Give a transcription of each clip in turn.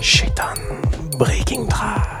Shaitan Breaking Drive.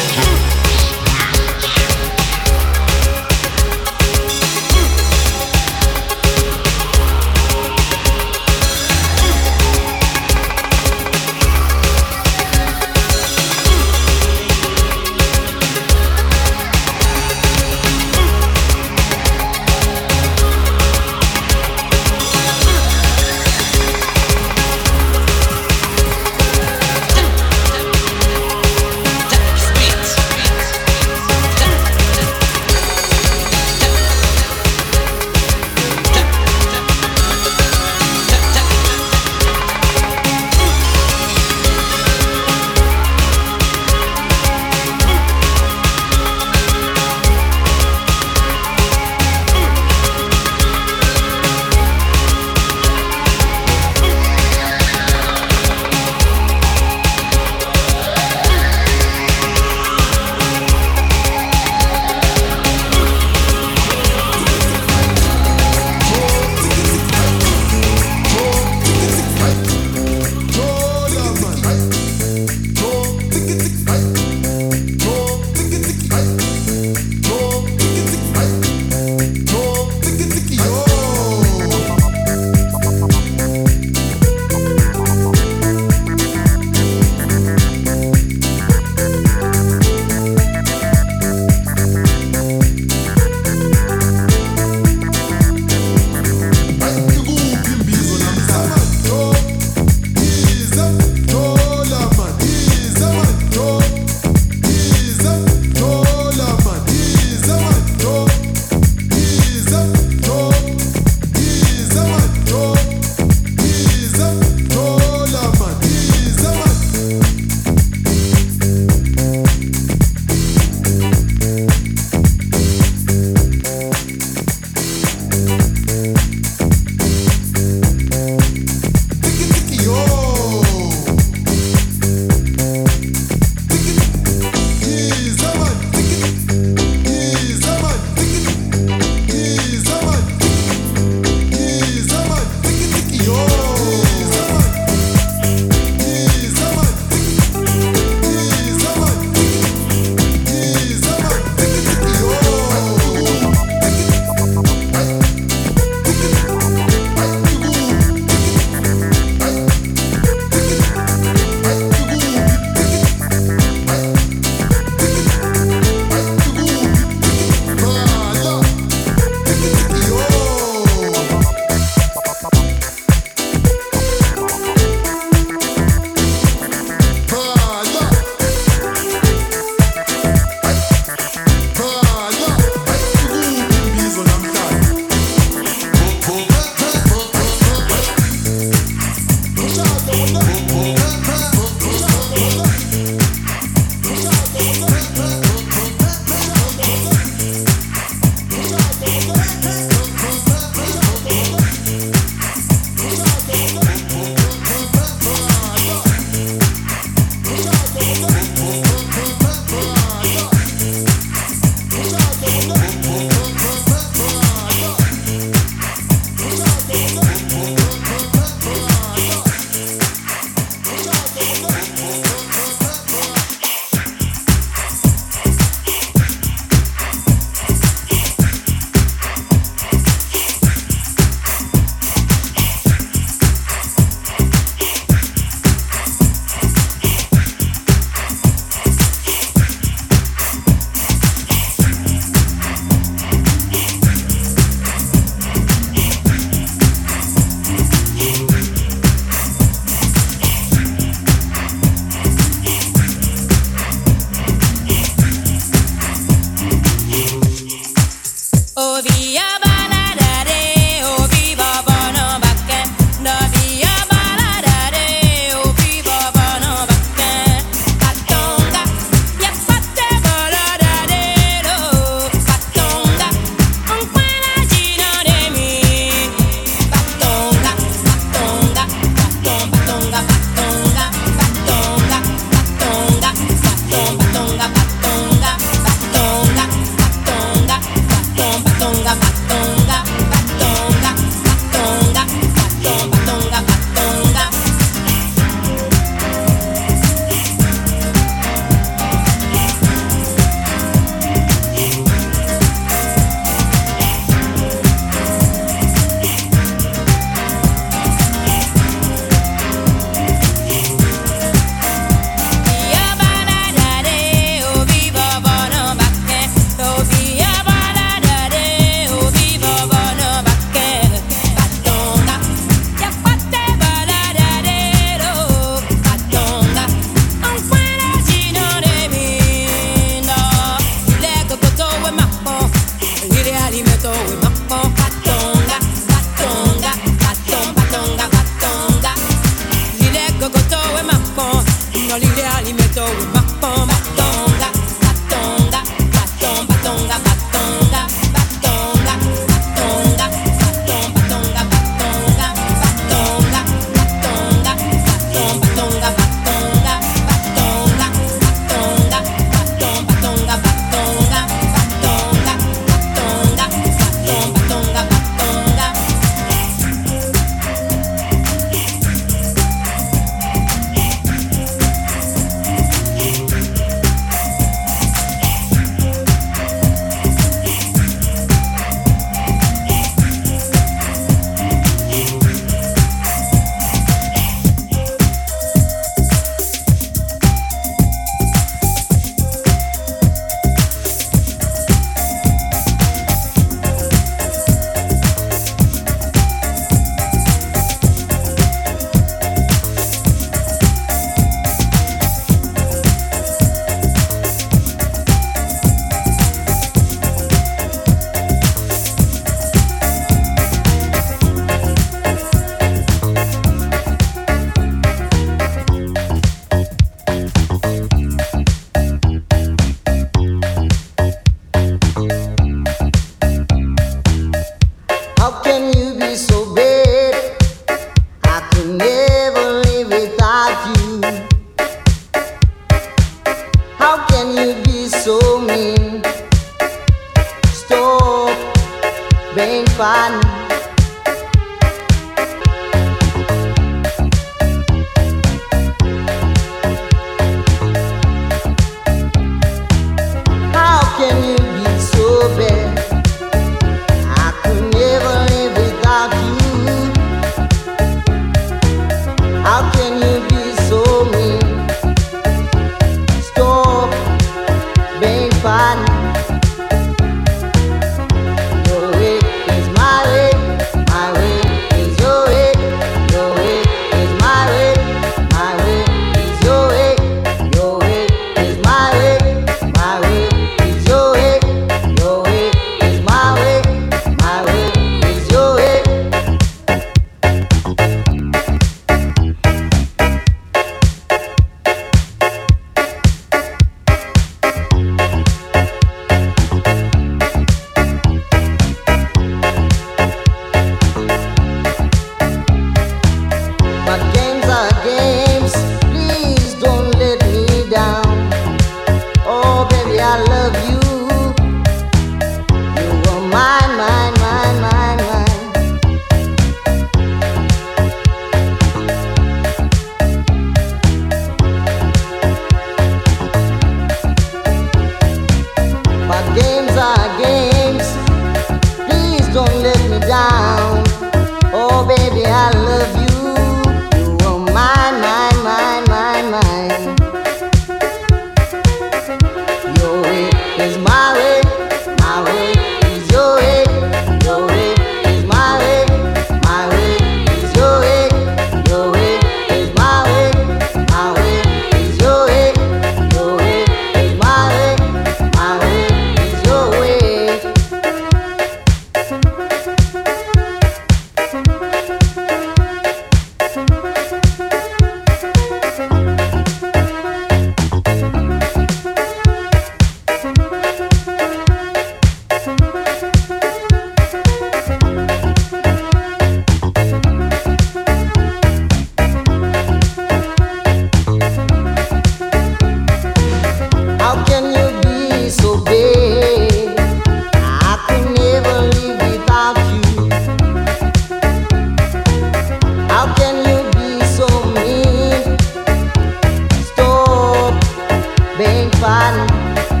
fun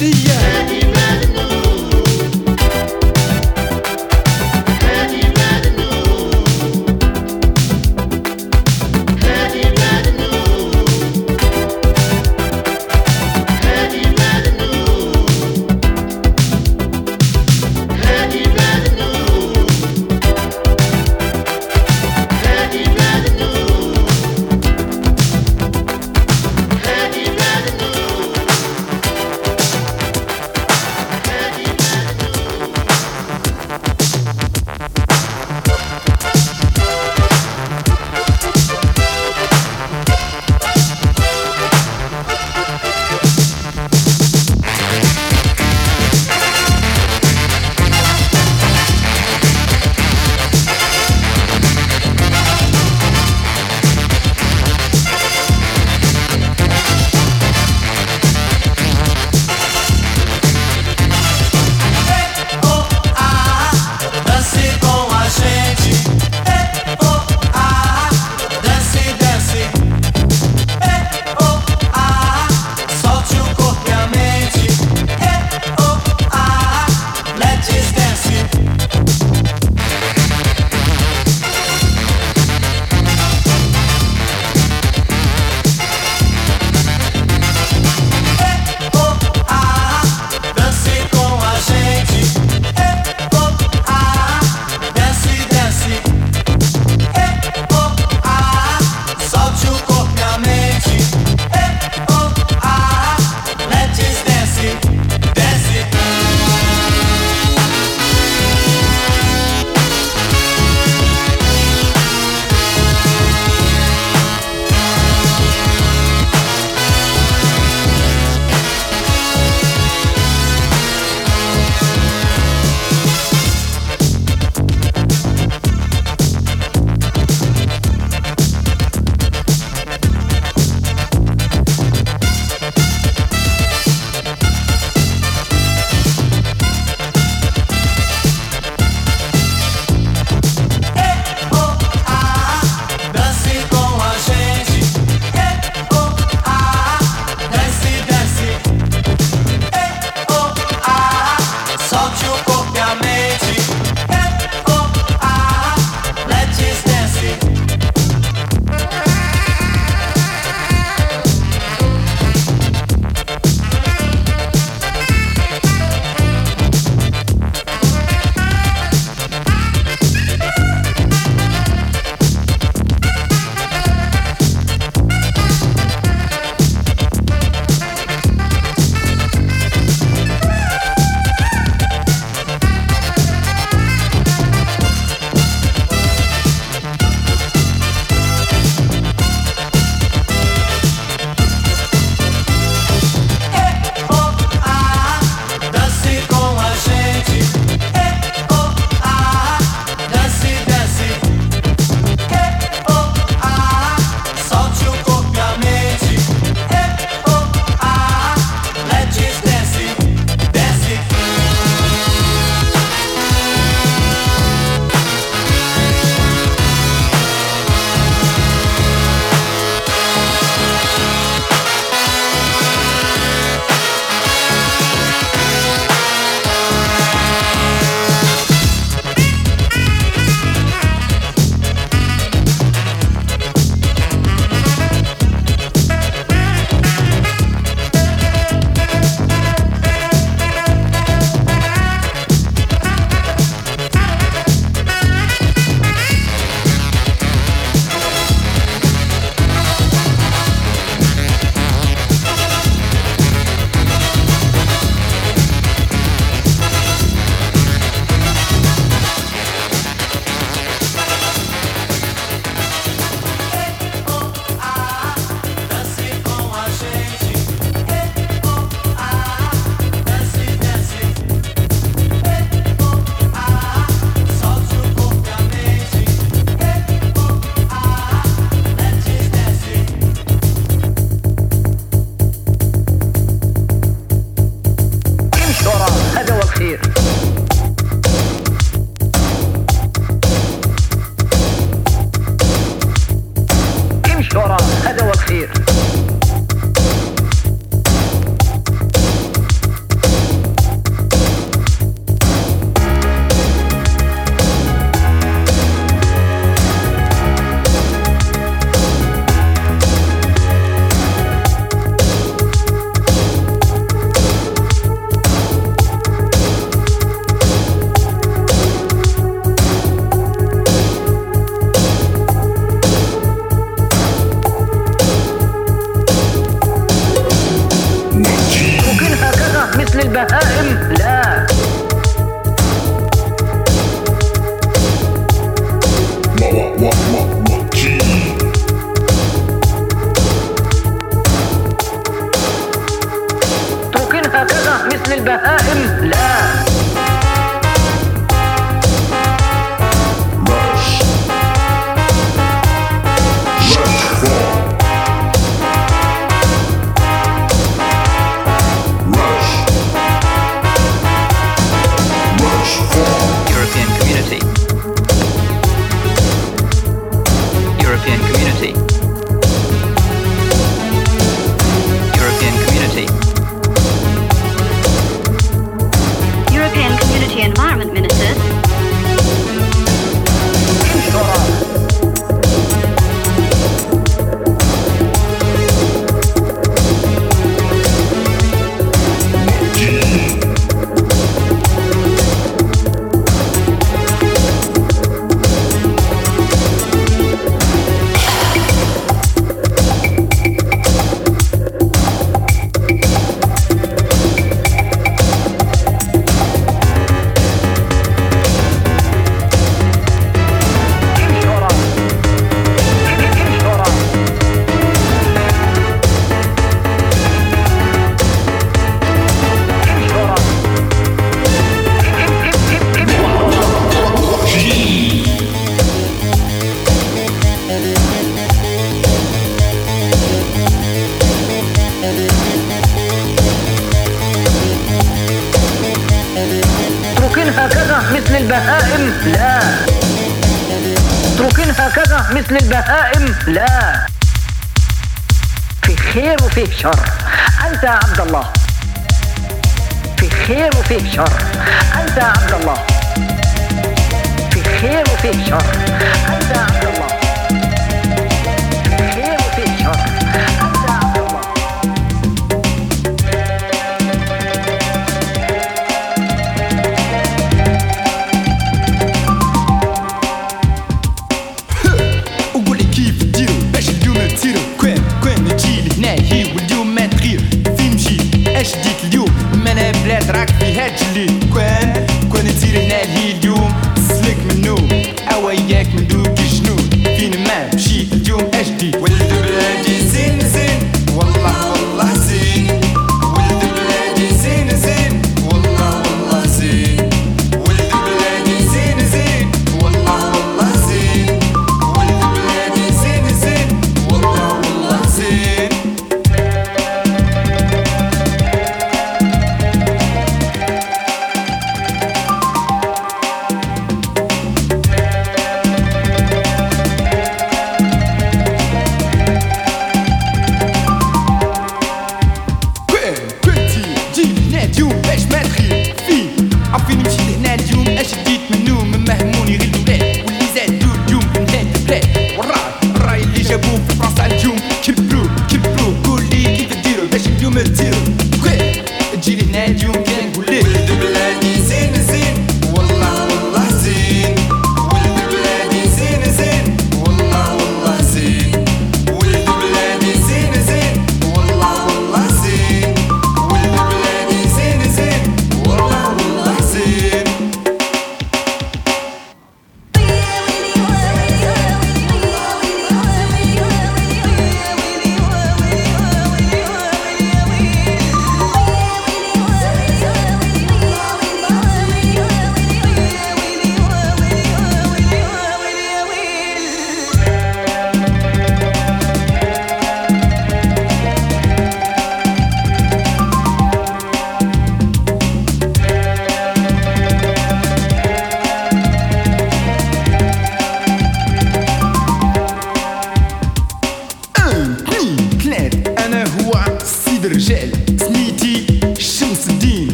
the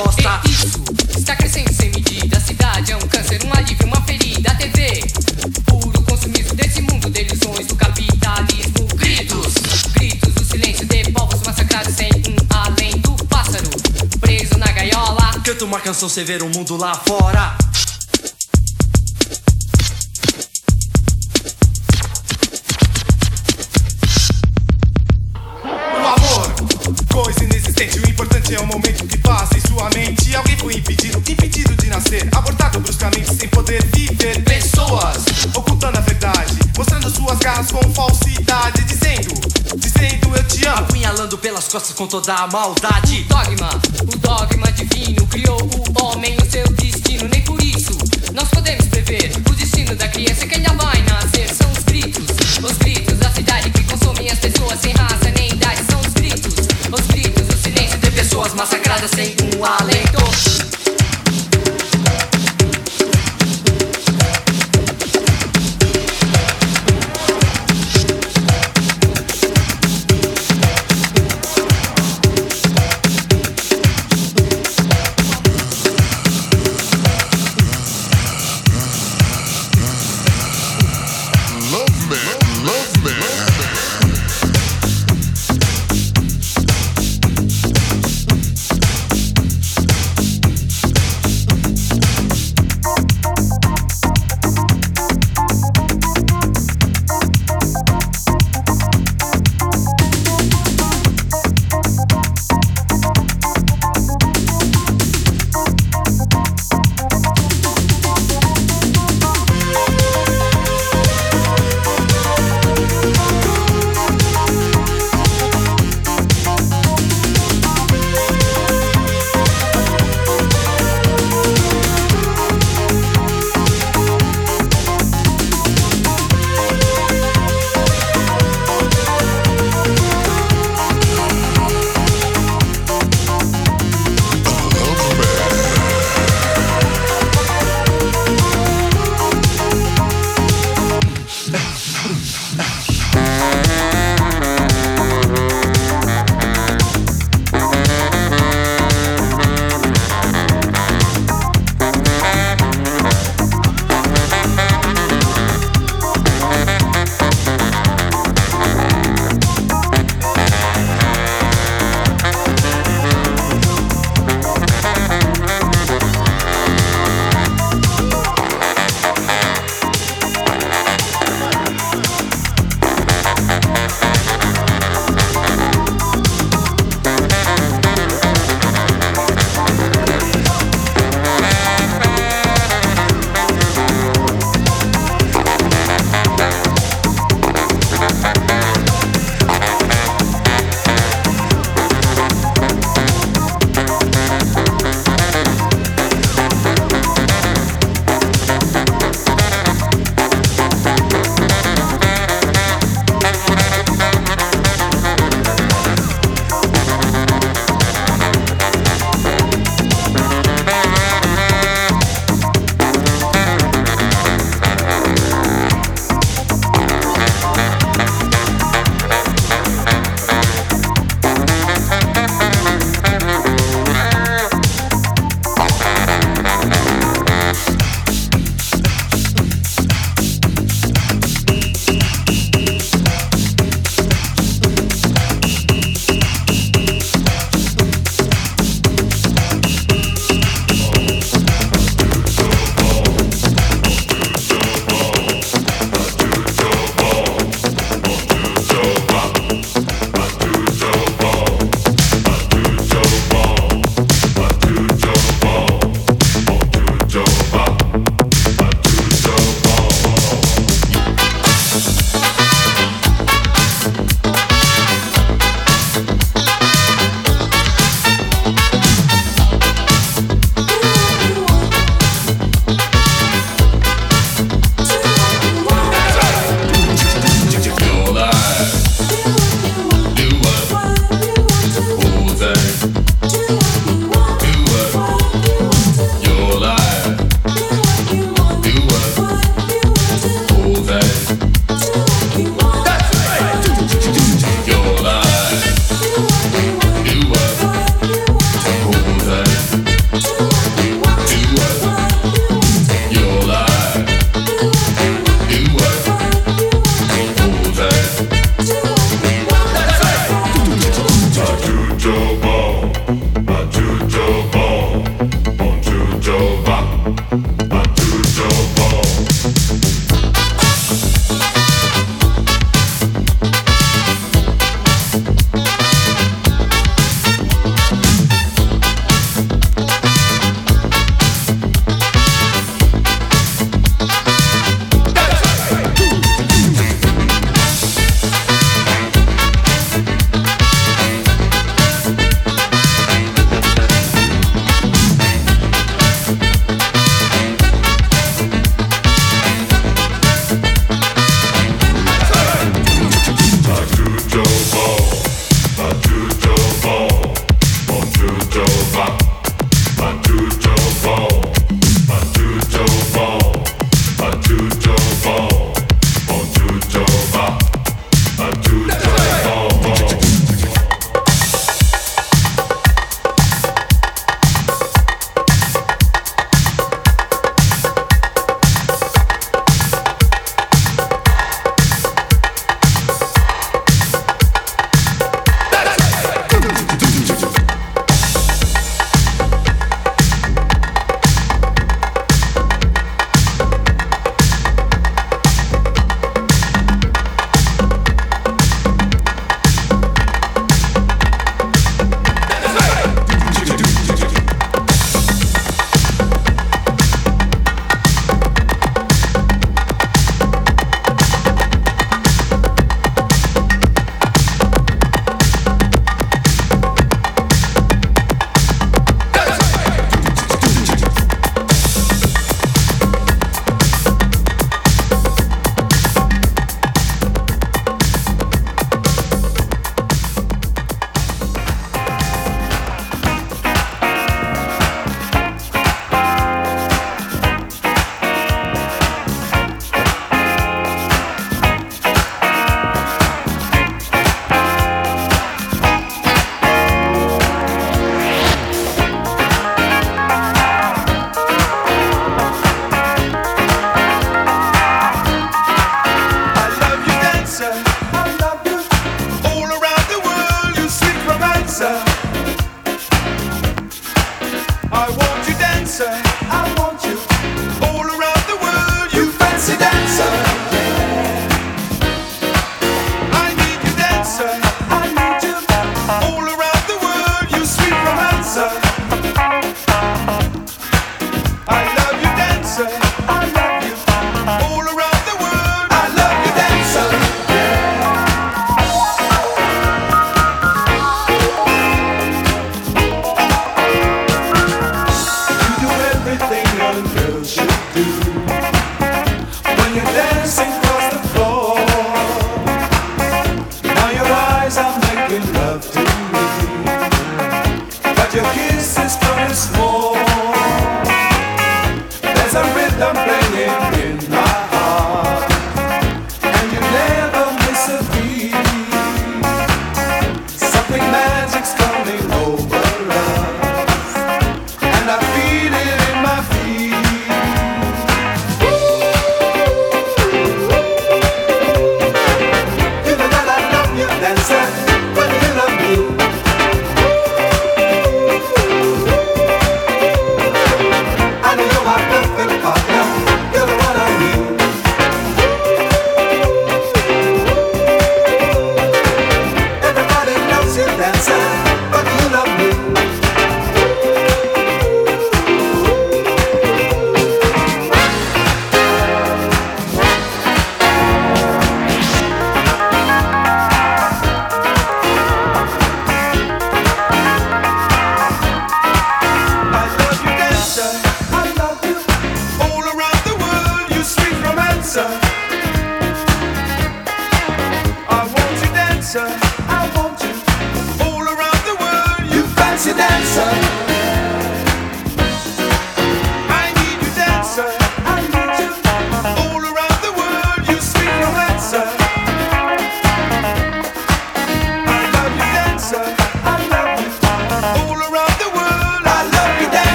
resposta. É isso está crescendo sem medida. A cidade é um câncer, um alívio, uma ferida. A TV, puro consumismo desse mundo de ilusões do capitalismo. Gritos, gritos do silêncio de povos massacrados sem um além do pássaro preso na gaiola. Canta uma canção, você ver o mundo lá fora. com toda a maldade. Dogma, o dogma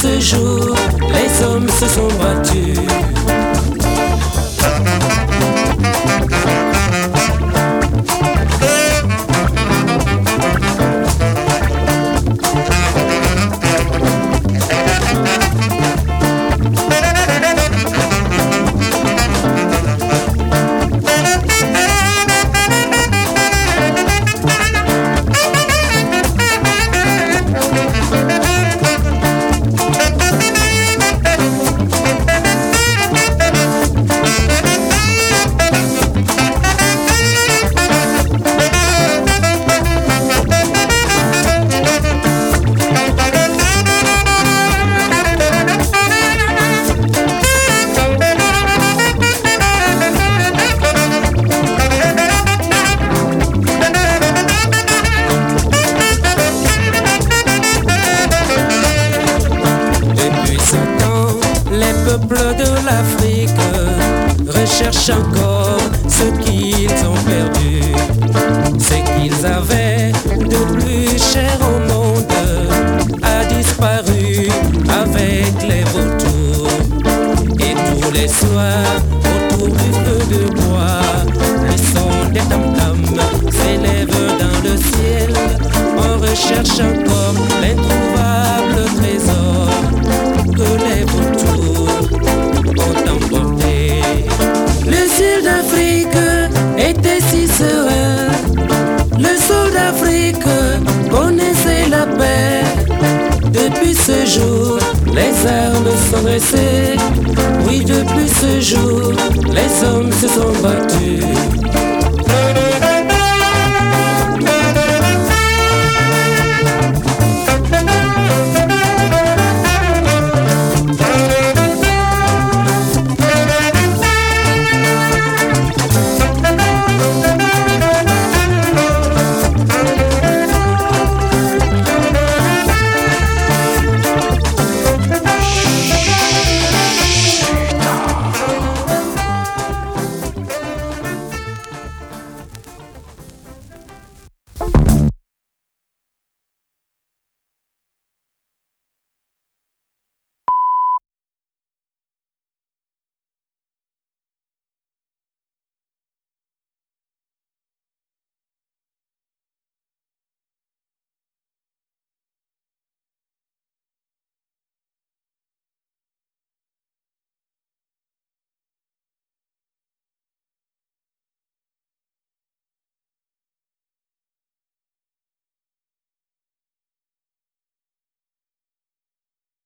ce jour. cherchent encore ce qu'ils ont perdu, ce qu'ils avaient de plus cher au monde a disparu avec les vautours. Et tous les soirs, autour du feu de bois, le son des tam-tams s'élève dans le ciel. On recherche encore l'introuvable trésor. les armes sont dressées. Oui, depuis ce jour, les hommes se sont battus.